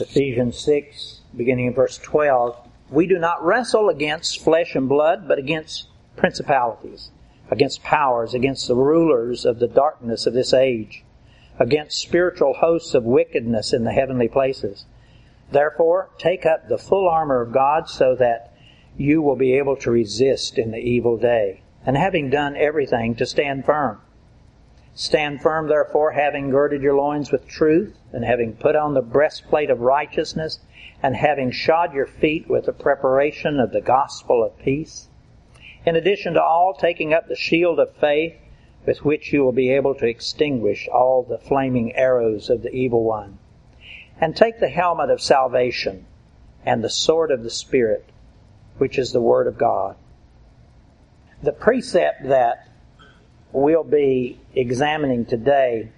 Ephesians 6, beginning in verse 12, we do not wrestle against flesh and blood, but against principalities, against powers, against the rulers of the darkness of this age, against spiritual hosts of wickedness in the heavenly places. Therefore, take up the full armor of God so that you will be able to resist in the evil day, and having done everything, to stand firm. Stand firm, therefore, having girded your loins with truth, and having put on the breastplate of righteousness, and having shod your feet with the preparation of the gospel of peace. In addition to all, taking up the shield of faith, with which you will be able to extinguish all the flaming arrows of the evil one. And take the helmet of salvation and the sword of the Spirit, which is the Word of God. The precept that we'll be examining today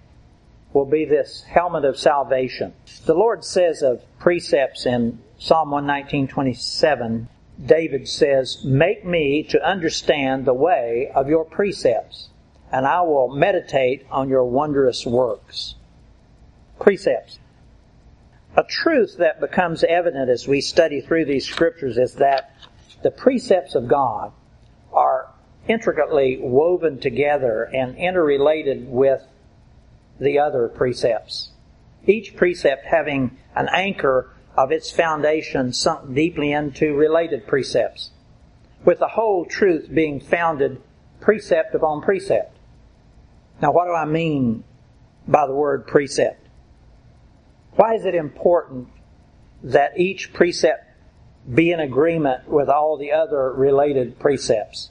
will be this helmet of salvation. The Lord says of precepts in Psalm 119:27, David says, "Make me to understand the way of your precepts, and I will meditate on your wondrous works." Precepts. A truth that becomes evident as we study through these scriptures is that the precepts of God intricately woven together and interrelated with the other precepts. Each precept having an anchor of its foundation sunk deeply into related precepts, with the whole truth being founded precept upon precept. Now, what do I mean by the word precept? Why is it important that each precept be in agreement with all the other related precepts?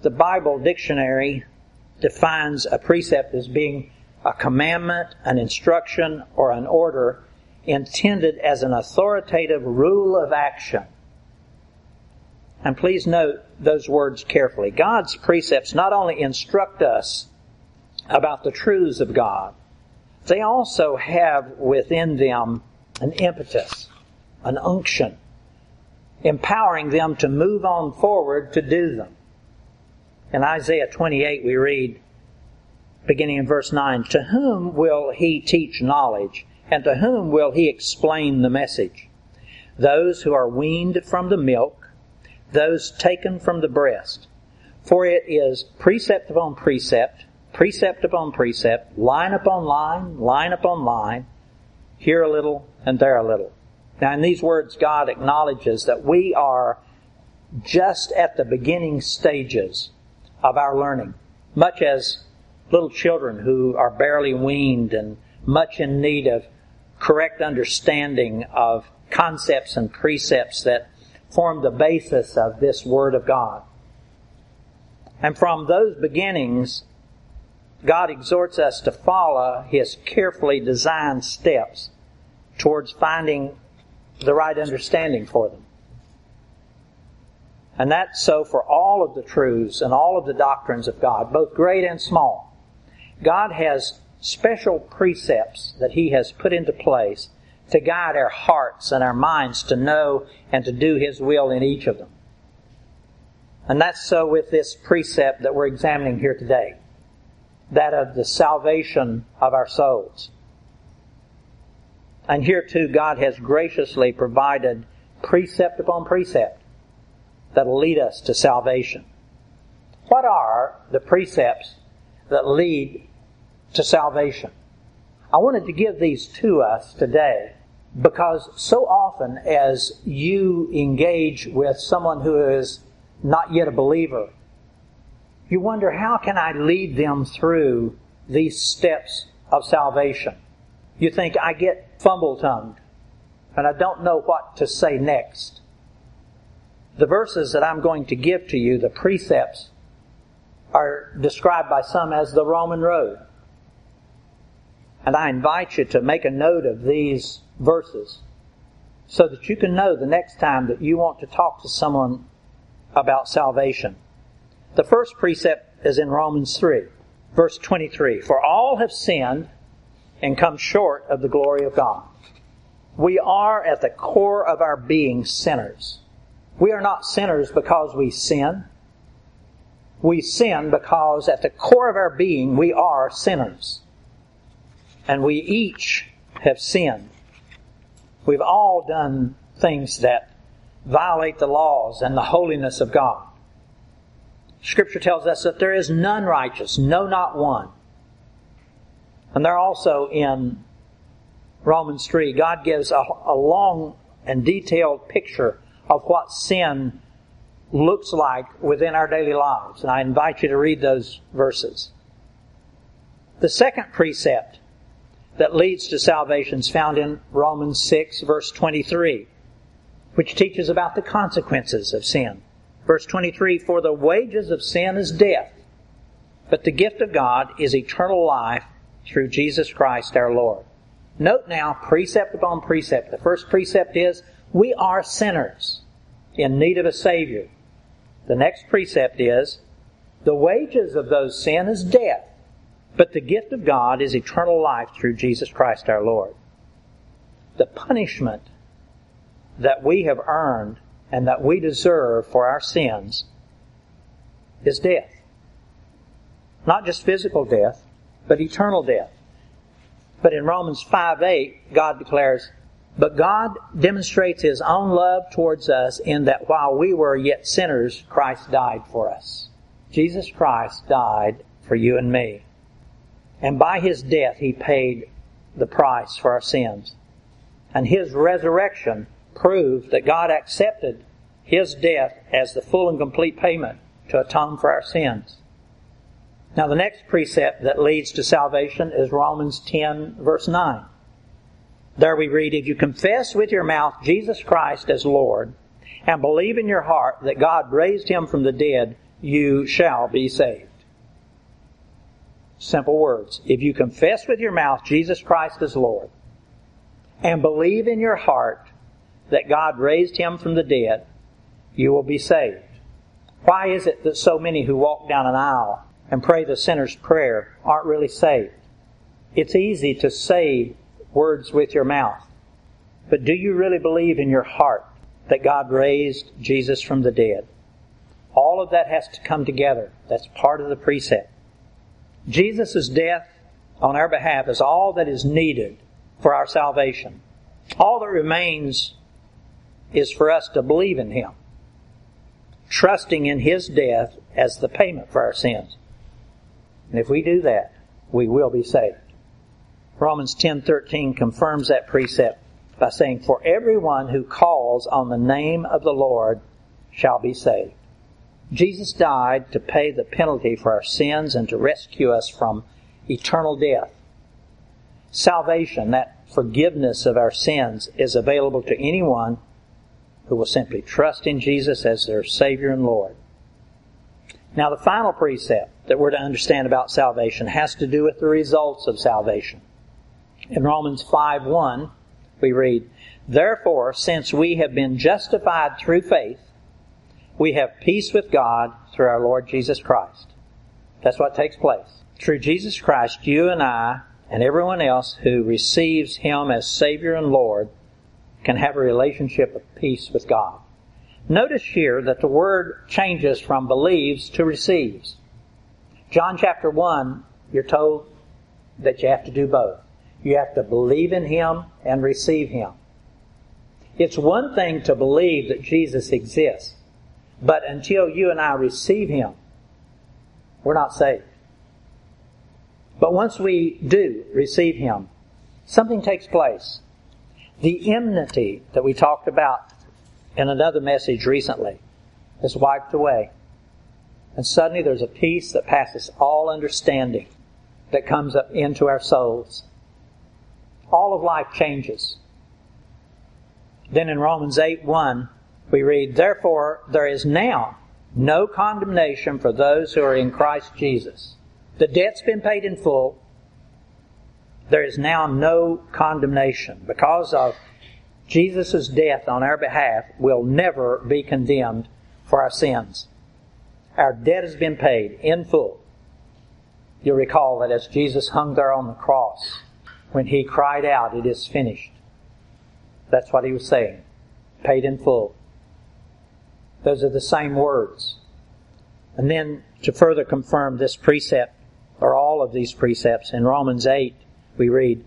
The Bible dictionary defines a precept as being a commandment, an instruction, or an order intended as an authoritative rule of action. And please note those words carefully. God's precepts not only instruct us about the truths of God, they also have within them an impetus, an unction, empowering them to move on forward to do them. In Isaiah 28 we read, beginning in verse 9, To whom will he teach knowledge, and to whom will he explain the message? Those who are weaned from the milk, those taken from the breast. For it is precept upon precept, precept upon precept, line upon line, line upon line, here a little and there a little. Now in these words, God acknowledges that we are just at the beginning stages of our learning, much as little children who are barely weaned and much in need of correct understanding of concepts and precepts that form the basis of this Word of God. And from those beginnings, God exhorts us to follow His carefully designed steps towards finding the right understanding for them. And that's so for all of the truths and all of the doctrines of God, both great and small. God has special precepts that He has put into place to guide our hearts and our minds to know and to do His will in each of them. And that's so with this precept that we're examining here today. That of the salvation of our souls. And here too, God has graciously provided precept upon precept that'll lead us to salvation. What are the precepts that lead to salvation? I wanted to give these to us today because so often as you engage with someone who is not yet a believer, you wonder how can I lead them through these steps of salvation? You think I get fumble tongued and I don't know what to say next. The verses that I'm going to give to you, the precepts, are described by some as the Roman road. And I invite you to make a note of these verses so that you can know the next time that you want to talk to someone about salvation. The first precept is in Romans 3, verse 23. For all have sinned and come short of the glory of God. We are at the core of our being sinners. We are not sinners because we sin. We sin because at the core of our being we are sinners. And we each have sinned We've all done things that violate the laws and the holiness of God. Scripture tells us that there is none righteous, no, not one. And there also in Romans 3, God gives a, a long and detailed picture of what sin looks like within our daily lives. And I invite you to read those verses. The second precept that leads to salvation is found in Romans 6 verse 23, which teaches about the consequences of sin. Verse 23, for the wages of sin is death, but the gift of God is eternal life through Jesus Christ our Lord. Note now, precept upon precept. The first precept is, we are sinners in need of a Savior. The next precept is, the wages of those sin is death, but the gift of God is eternal life through Jesus Christ our Lord. The punishment that we have earned and that we deserve for our sins is death. Not just physical death, but eternal death. But in Romans 5 8, God declares, But God demonstrates His own love towards us in that while we were yet sinners, Christ died for us. Jesus Christ died for you and me. And by His death, He paid the price for our sins. And His resurrection proved that God accepted His death as the full and complete payment to atone for our sins. Now the next precept that leads to salvation is Romans 10 verse 9. There we read, if you confess with your mouth Jesus Christ as Lord and believe in your heart that God raised him from the dead, you shall be saved. Simple words. If you confess with your mouth Jesus Christ as Lord and believe in your heart that God raised him from the dead, you will be saved. Why is it that so many who walk down an aisle and pray the sinner's prayer aren't really saved. It's easy to say words with your mouth, but do you really believe in your heart that God raised Jesus from the dead? All of that has to come together. That's part of the precept. Jesus' death on our behalf is all that is needed for our salvation. All that remains is for us to believe in Him, trusting in His death as the payment for our sins. And if we do that, we will be saved. Romans 10:13 confirms that precept by saying, "For everyone who calls on the name of the Lord shall be saved." Jesus died to pay the penalty for our sins and to rescue us from eternal death. Salvation, that forgiveness of our sins, is available to anyone who will simply trust in Jesus as their Savior and Lord. Now, the final precept that we're to understand about salvation has to do with the results of salvation. In Romans 5 1, we read, Therefore, since we have been justified through faith, we have peace with God through our Lord Jesus Christ. That's what takes place. Through Jesus Christ, you and I and everyone else who receives Him as Savior and Lord can have a relationship of peace with God. Notice here that the word changes from believes to receives. John chapter 1, you're told that you have to do both. You have to believe in Him and receive Him. It's one thing to believe that Jesus exists, but until you and I receive Him, we're not saved. But once we do receive Him, something takes place. The enmity that we talked about in another message recently is wiped away. And suddenly there's a peace that passes all understanding that comes up into our souls. All of life changes. Then in Romans 8 1, we read, Therefore there is now no condemnation for those who are in Christ Jesus. The debt's been paid in full. There is now no condemnation because of Jesus' death on our behalf we'll never be condemned for our sins. Our debt has been paid in full. You'll recall that as Jesus hung there on the cross, when he cried out, It is finished. That's what he was saying. Paid in full. Those are the same words. And then to further confirm this precept, or all of these precepts, in Romans 8, we read,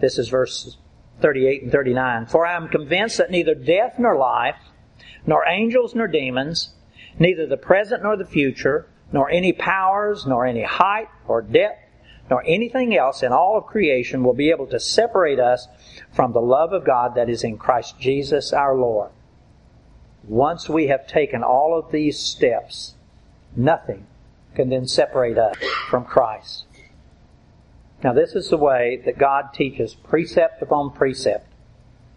this is verse 38 and 39. For I am convinced that neither death nor life, nor angels nor demons, neither the present nor the future, nor any powers, nor any height or depth, nor anything else in all of creation will be able to separate us from the love of God that is in Christ Jesus our Lord. Once we have taken all of these steps, nothing can then separate us from Christ. Now this is the way that God teaches precept upon precept,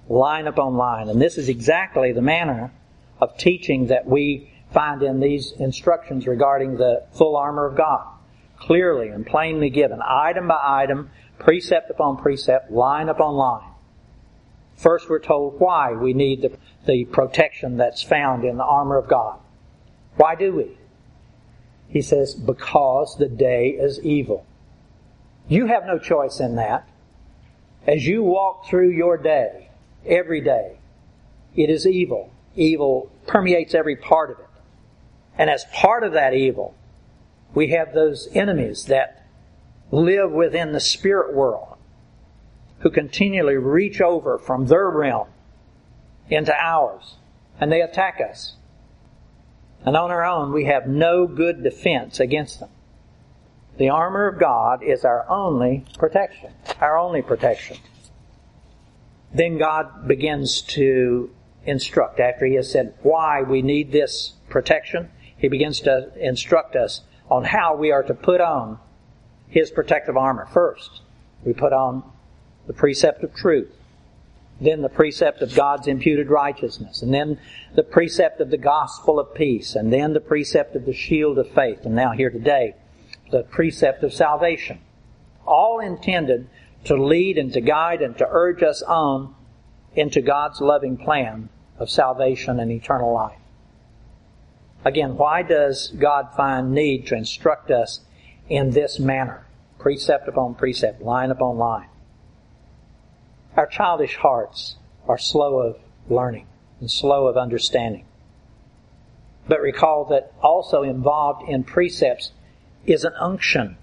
line upon line, and this is exactly the manner of teaching that we find in these instructions regarding the full armor of God. Clearly and plainly given, item by item, precept upon precept, line upon line. First we're told why we need the, the protection that's found in the armor of God. Why do we? He says, because the day is evil. You have no choice in that. As you walk through your day, every day, it is evil. Evil permeates every part of it. And as part of that evil, we have those enemies that live within the spirit world who continually reach over from their realm into ours and they attack us. And on our own, we have no good defense against them. The armor of God is our only protection, our only protection. Then God begins to instruct after He has said why we need this protection he begins to instruct us on how we are to put on his protective armor. First, we put on the precept of truth, then the precept of God's imputed righteousness, and then the precept of the gospel of peace, and then the precept of the shield of faith, and now here today, the precept of salvation. All intended to lead and to guide and to urge us on into God's loving plan of salvation and eternal life. Again, why does God find need to instruct us in this manner? Precept upon precept, line upon line. Our childish hearts are slow of learning and slow of understanding. But recall that also involved in precepts is an unction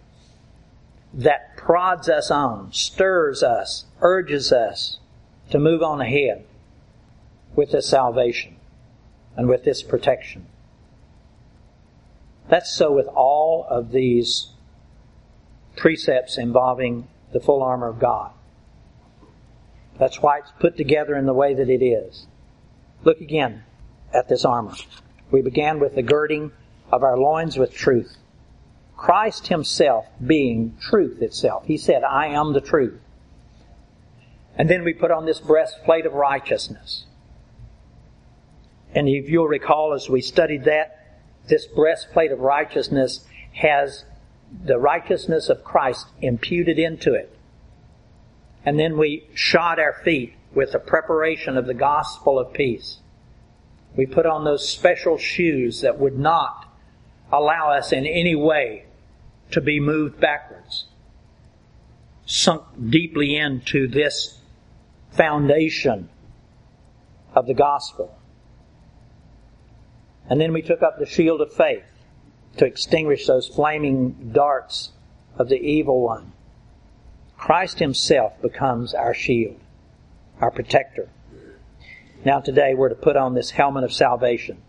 that prods us on, stirs us, urges us to move on ahead with this salvation and with this protection. That's so with all of these precepts involving the full armor of God. That's why it's put together in the way that it is. Look again at this armor. We began with the girding of our loins with truth. Christ himself being truth itself. He said, I am the truth. And then we put on this breastplate of righteousness. And if you'll recall as we studied that, this breastplate of righteousness has the righteousness of Christ imputed into it. And then we shod our feet with the preparation of the gospel of peace. We put on those special shoes that would not allow us in any way to be moved backwards. Sunk deeply into this foundation of the gospel. And then we took up the shield of faith to extinguish those flaming darts of the evil one. Christ himself becomes our shield, our protector. Now today we're to put on this helmet of salvation.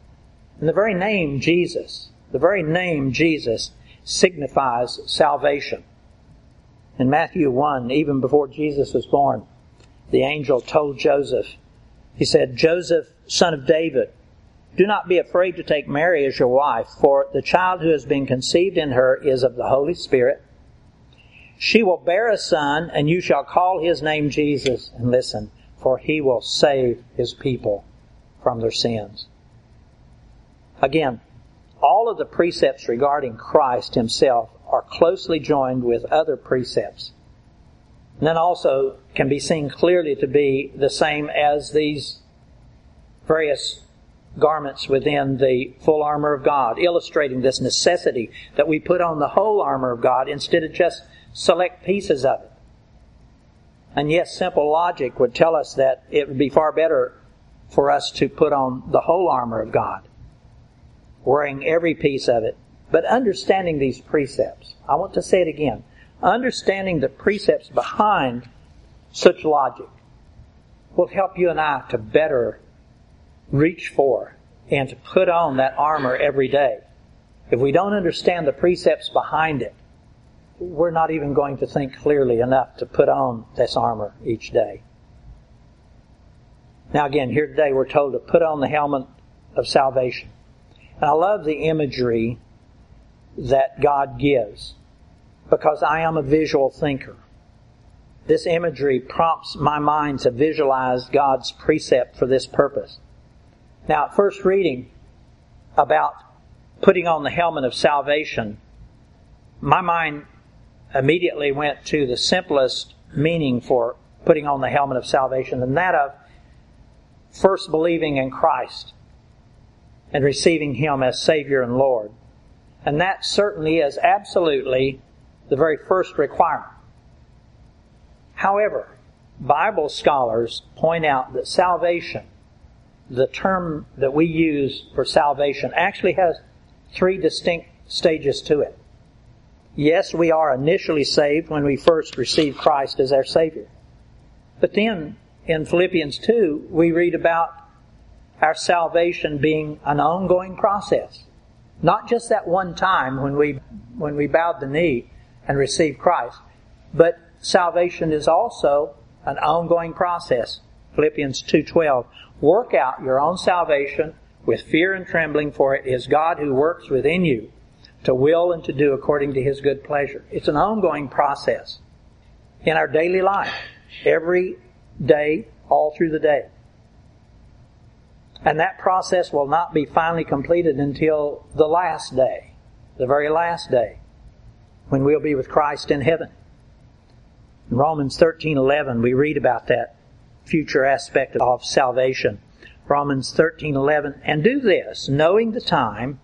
And the very name Jesus, the very name Jesus signifies salvation. In Matthew 1, even before Jesus was born, the angel told Joseph, he said, Joseph, son of David, do not be afraid to take Mary as your wife, for the child who has been conceived in her is of the Holy Spirit. She will bear a son, and you shall call his name Jesus. And listen, for he will save his people from their sins. Again, all of the precepts regarding Christ himself are closely joined with other precepts. And then also can be seen clearly to be the same as these various garments within the full armor of God, illustrating this necessity that we put on the whole armor of God instead of just select pieces of it. And yes, simple logic would tell us that it would be far better for us to put on the whole armor of God, wearing every piece of it, but understanding these precepts. I want to say it again. Understanding the precepts behind such logic will help you and I to better reach for and to put on that armor every day. If we don't understand the precepts behind it, we're not even going to think clearly enough to put on this armor each day. Now again, here today we're told to put on the helmet of salvation. And I love the imagery that God gives because I am a visual thinker. This imagery prompts my mind to visualize God's precept for this purpose. Now, at first reading about putting on the helmet of salvation, my mind immediately went to the simplest meaning for putting on the helmet of salvation, and that of first believing in Christ and receiving Him as Savior and Lord. And that certainly is absolutely the very first requirement. However, Bible scholars point out that salvation, the term that we use for salvation, actually has three distinct stages to it. Yes, we are initially saved when we first receive Christ as our Savior. But then, in Philippians 2, we read about our salvation being an ongoing process. Not just that one time when we, when we bowed the knee and received Christ, but salvation is also an ongoing process. Philippians 2:12 Work out your own salvation with fear and trembling for it is God who works within you to will and to do according to his good pleasure. It's an ongoing process in our daily life, every day, all through the day. And that process will not be finally completed until the last day, the very last day, when we'll be with Christ in heaven. In Romans 13:11 we read about that future aspect of salvation. Romans 13:11 and do this knowing the time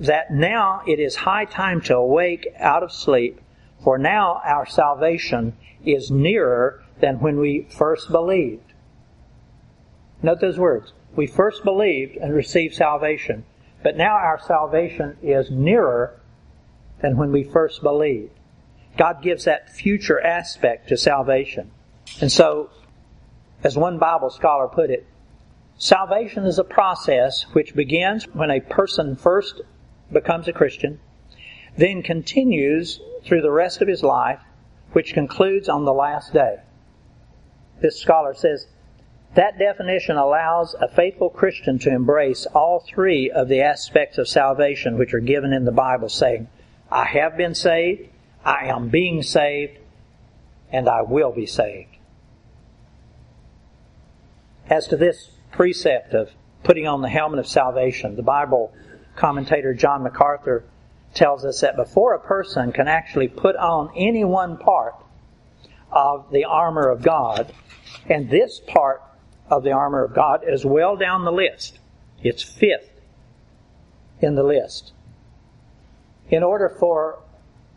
that now it is high time to awake out of sleep for now our salvation is nearer than when we first believed. Note those words. We first believed and received salvation, but now our salvation is nearer than when we first believed. God gives that future aspect to salvation. And so, as one Bible scholar put it, salvation is a process which begins when a person first becomes a Christian, then continues through the rest of his life, which concludes on the last day. This scholar says, that definition allows a faithful Christian to embrace all three of the aspects of salvation which are given in the Bible, saying, I have been saved, I am being saved, and I will be saved. As to this precept of putting on the helmet of salvation, the Bible commentator John MacArthur tells us that before a person can actually put on any one part of the armor of God, and this part of the armor of God is well down the list. It's fifth in the list. In order for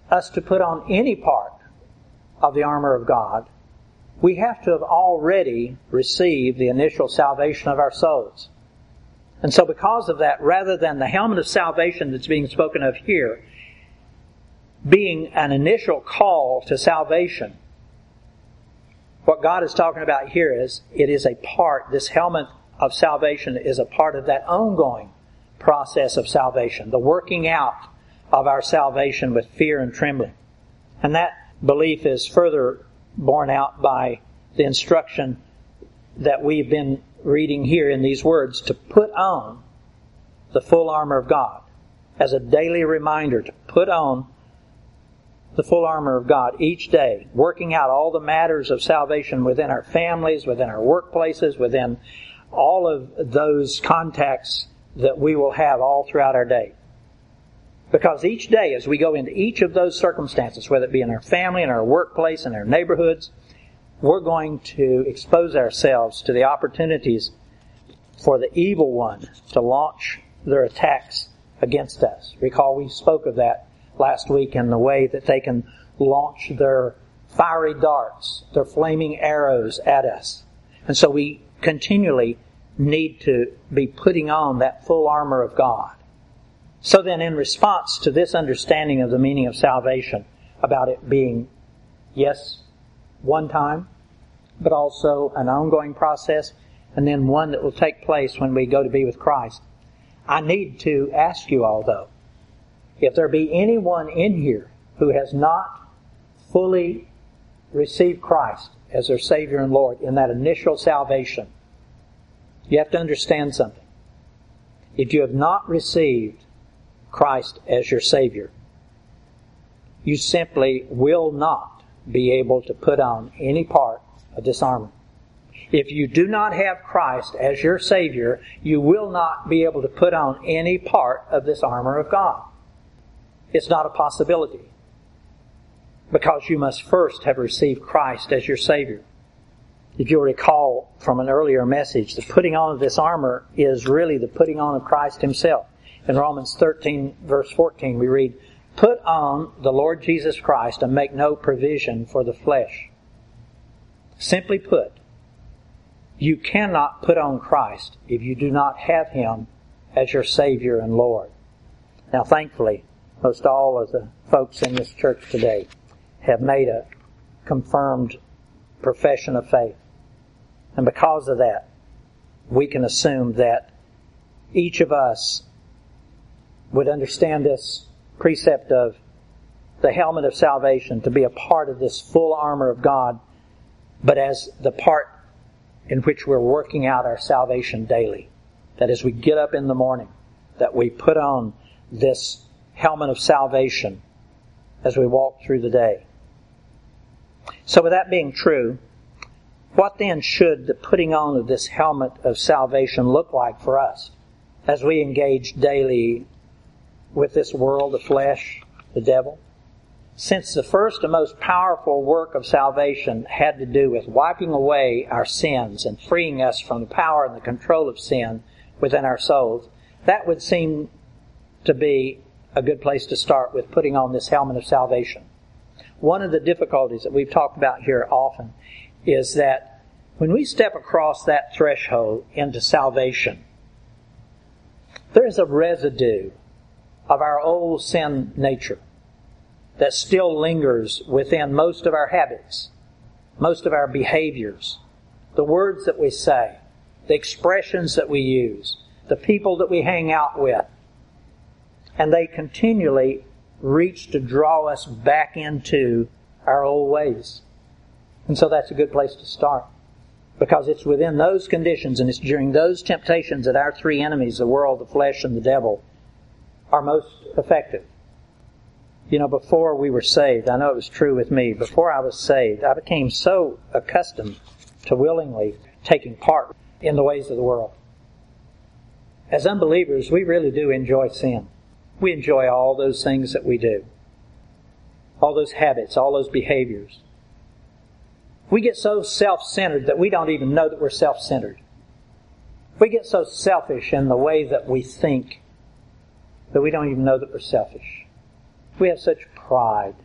us to put on any part of the armor of God, we have to have already received the initial salvation of our souls. And so because of that, rather than the helmet of salvation that's being spoken of here being an initial call to salvation, what God is talking about here is it is a part, this helmet of salvation is a part of that ongoing process of salvation, the working out of our salvation with fear and trembling. And that belief is further borne out by the instruction that we've been reading here in these words to put on the full armor of God as a daily reminder to put on the full armor of God each day, working out all the matters of salvation within our families, within our workplaces, within all of those contacts that we will have all throughout our day. Because each day, as we go into each of those circumstances, whether it be in our family, in our workplace, in our neighborhoods, we're going to expose ourselves to the opportunities for the evil one to launch their attacks against us. Recall we spoke of that last week in the way that they can launch their fiery darts, their flaming arrows at us. And so we continually need to be putting on that full armor of God. So then, in response to this understanding of the meaning of salvation, about it being, yes, one time, but also an ongoing process, and then one that will take place when we go to be with Christ. I need to ask you all, though, if there be anyone in here who has not fully received Christ as their Savior and Lord in that initial salvation, you have to understand something. If you have not received Christ as your Savior, you simply will not be able to put on any part of this armor. If you do not have Christ as your Savior, you will not be able to put on any part of this armor of God. It's not a possibility. Because you must first have received Christ as your Savior. If you'll recall from an earlier message, the putting on of this armor is really the putting on of Christ Himself. In Romans 13 verse 14 we read, Put on the Lord Jesus Christ and make no provision for the flesh. Simply put, you cannot put on Christ if you do not have Him as your Savior and Lord. Now thankfully, most all of the folks in this church today have made a confirmed profession of faith. And because of that, we can assume that each of us would understand this precept of the helmet of salvation to be a part of this full armor of God, but as the part in which we're working out our salvation daily. That as we get up in the morning, that we put on this helmet of salvation as we walk through the day. So with that being true, what then should the putting on of this helmet of salvation look like for us as we engage daily with this world, the flesh, the devil? Since the first and most powerful work of salvation had to do with wiping away our sins and freeing us from the power and the control of sin within our souls, that would seem to be a good place to start with putting on this helmet of salvation. One of the difficulties that we've talked about here often is that when we step across that threshold into salvation, there is a residue of our old sin nature that still lingers within most of our habits, most of our behaviors, the words that we say, the expressions that we use, the people that we hang out with. And they continually reach to draw us back into our old ways. And so that's a good place to start. Because it's within those conditions and it's during those temptations that our three enemies, the world, the flesh, and the devil, are most effective. You know, before we were saved, I know it was true with me, before I was saved, I became so accustomed to willingly taking part in the ways of the world. As unbelievers, we really do enjoy sin. We enjoy all those things that we do. All those habits, all those behaviors. We get so self-centered that we don't even know that we're self-centered. We get so selfish in the way that we think that we don't even know that we're selfish. We have such pride.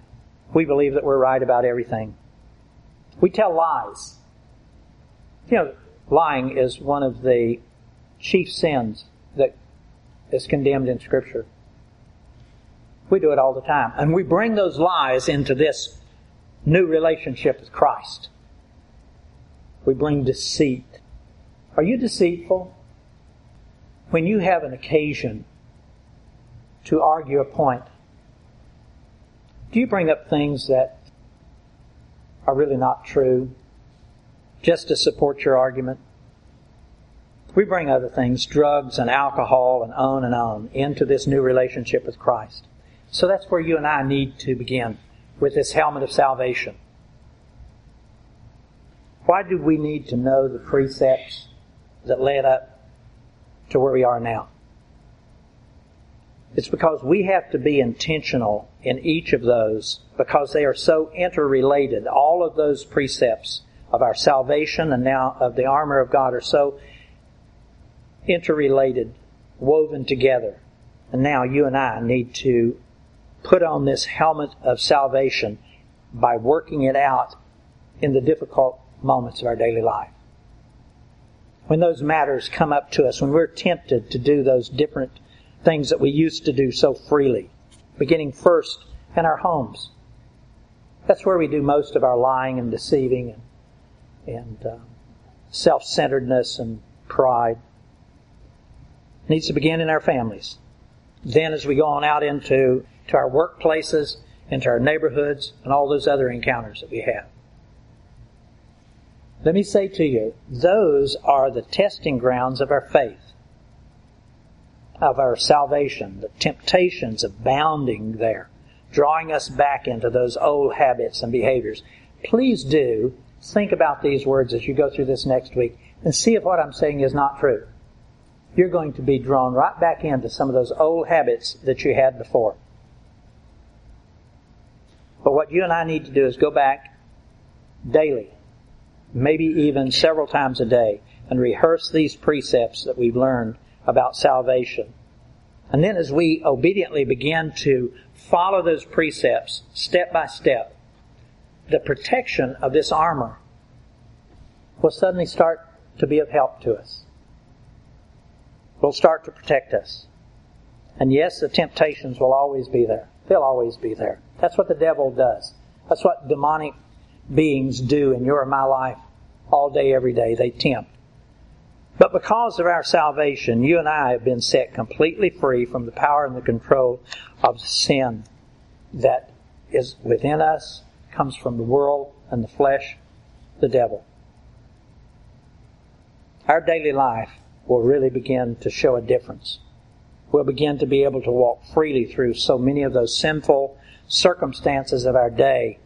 We believe that we're right about everything. We tell lies. You know, lying is one of the chief sins that is condemned in Scripture. We do it all the time. And we bring those lies into this new relationship with Christ. We bring deceit. Are you deceitful? When you have an occasion to argue a point, do you bring up things that are really not true just to support your argument? We bring other things, drugs and alcohol and on and on, into this new relationship with Christ. So that's where you and I need to begin with this helmet of salvation. Why do we need to know the precepts that led up to where we are now? It's because we have to be intentional in each of those because they are so interrelated. All of those precepts of our salvation and now of the armor of God are so interrelated, woven together. And now you and I need to put on this helmet of salvation by working it out in the difficult moments of our daily life. When those matters come up to us, when we're tempted to do those different things that we used to do so freely, beginning first in our homes. That's where we do most of our lying and deceiving and, and uh, self-centeredness and pride. It needs to begin in our families. Then as we go on out into to our workplaces, into our neighborhoods, and all those other encounters that we have. Let me say to you, those are the testing grounds of our faith, of our salvation, the temptations abounding there, drawing us back into those old habits and behaviors. Please do think about these words as you go through this next week and see if what I'm saying is not true. You're going to be drawn right back into some of those old habits that you had before. But what you and I need to do is go back daily maybe even several times a day, and rehearse these precepts that we've learned about salvation. And then as we obediently begin to follow those precepts step by step, the protection of this armor will suddenly start to be of help to us. Will start to protect us. And yes, the temptations will always be there. They'll always be there. That's what the devil does. That's what demonic beings do in your and my life all day, every day. They tempt. But because of our salvation, you and I have been set completely free from the power and the control of sin that is within us, comes from the world and the flesh, the devil. Our daily life will really begin to show a difference. We'll begin to be able to walk freely through so many of those sinful circumstances of our day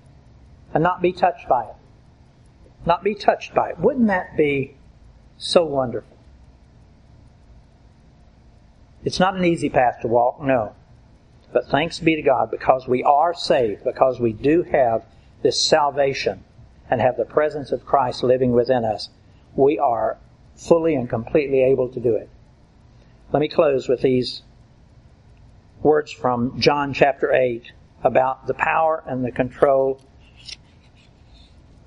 and not be touched by it. Not be touched by it. Wouldn't that be so wonderful? It's not an easy path to walk, no. But thanks be to God because we are saved, because we do have this salvation and have the presence of Christ living within us. We are fully and completely able to do it. Let me close with these words from John chapter 8 about the power and the control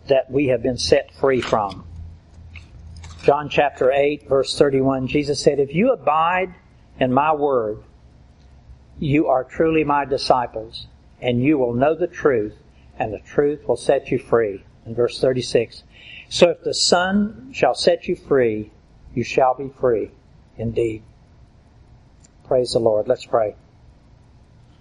that we have been set free from. John chapter 8 verse 31, Jesus said, If you abide in my word, you are truly my disciples, and you will know the truth, and the truth will set you free. In verse 36, so if the Son shall set you free, you shall be free indeed. Praise the Lord. Let's pray.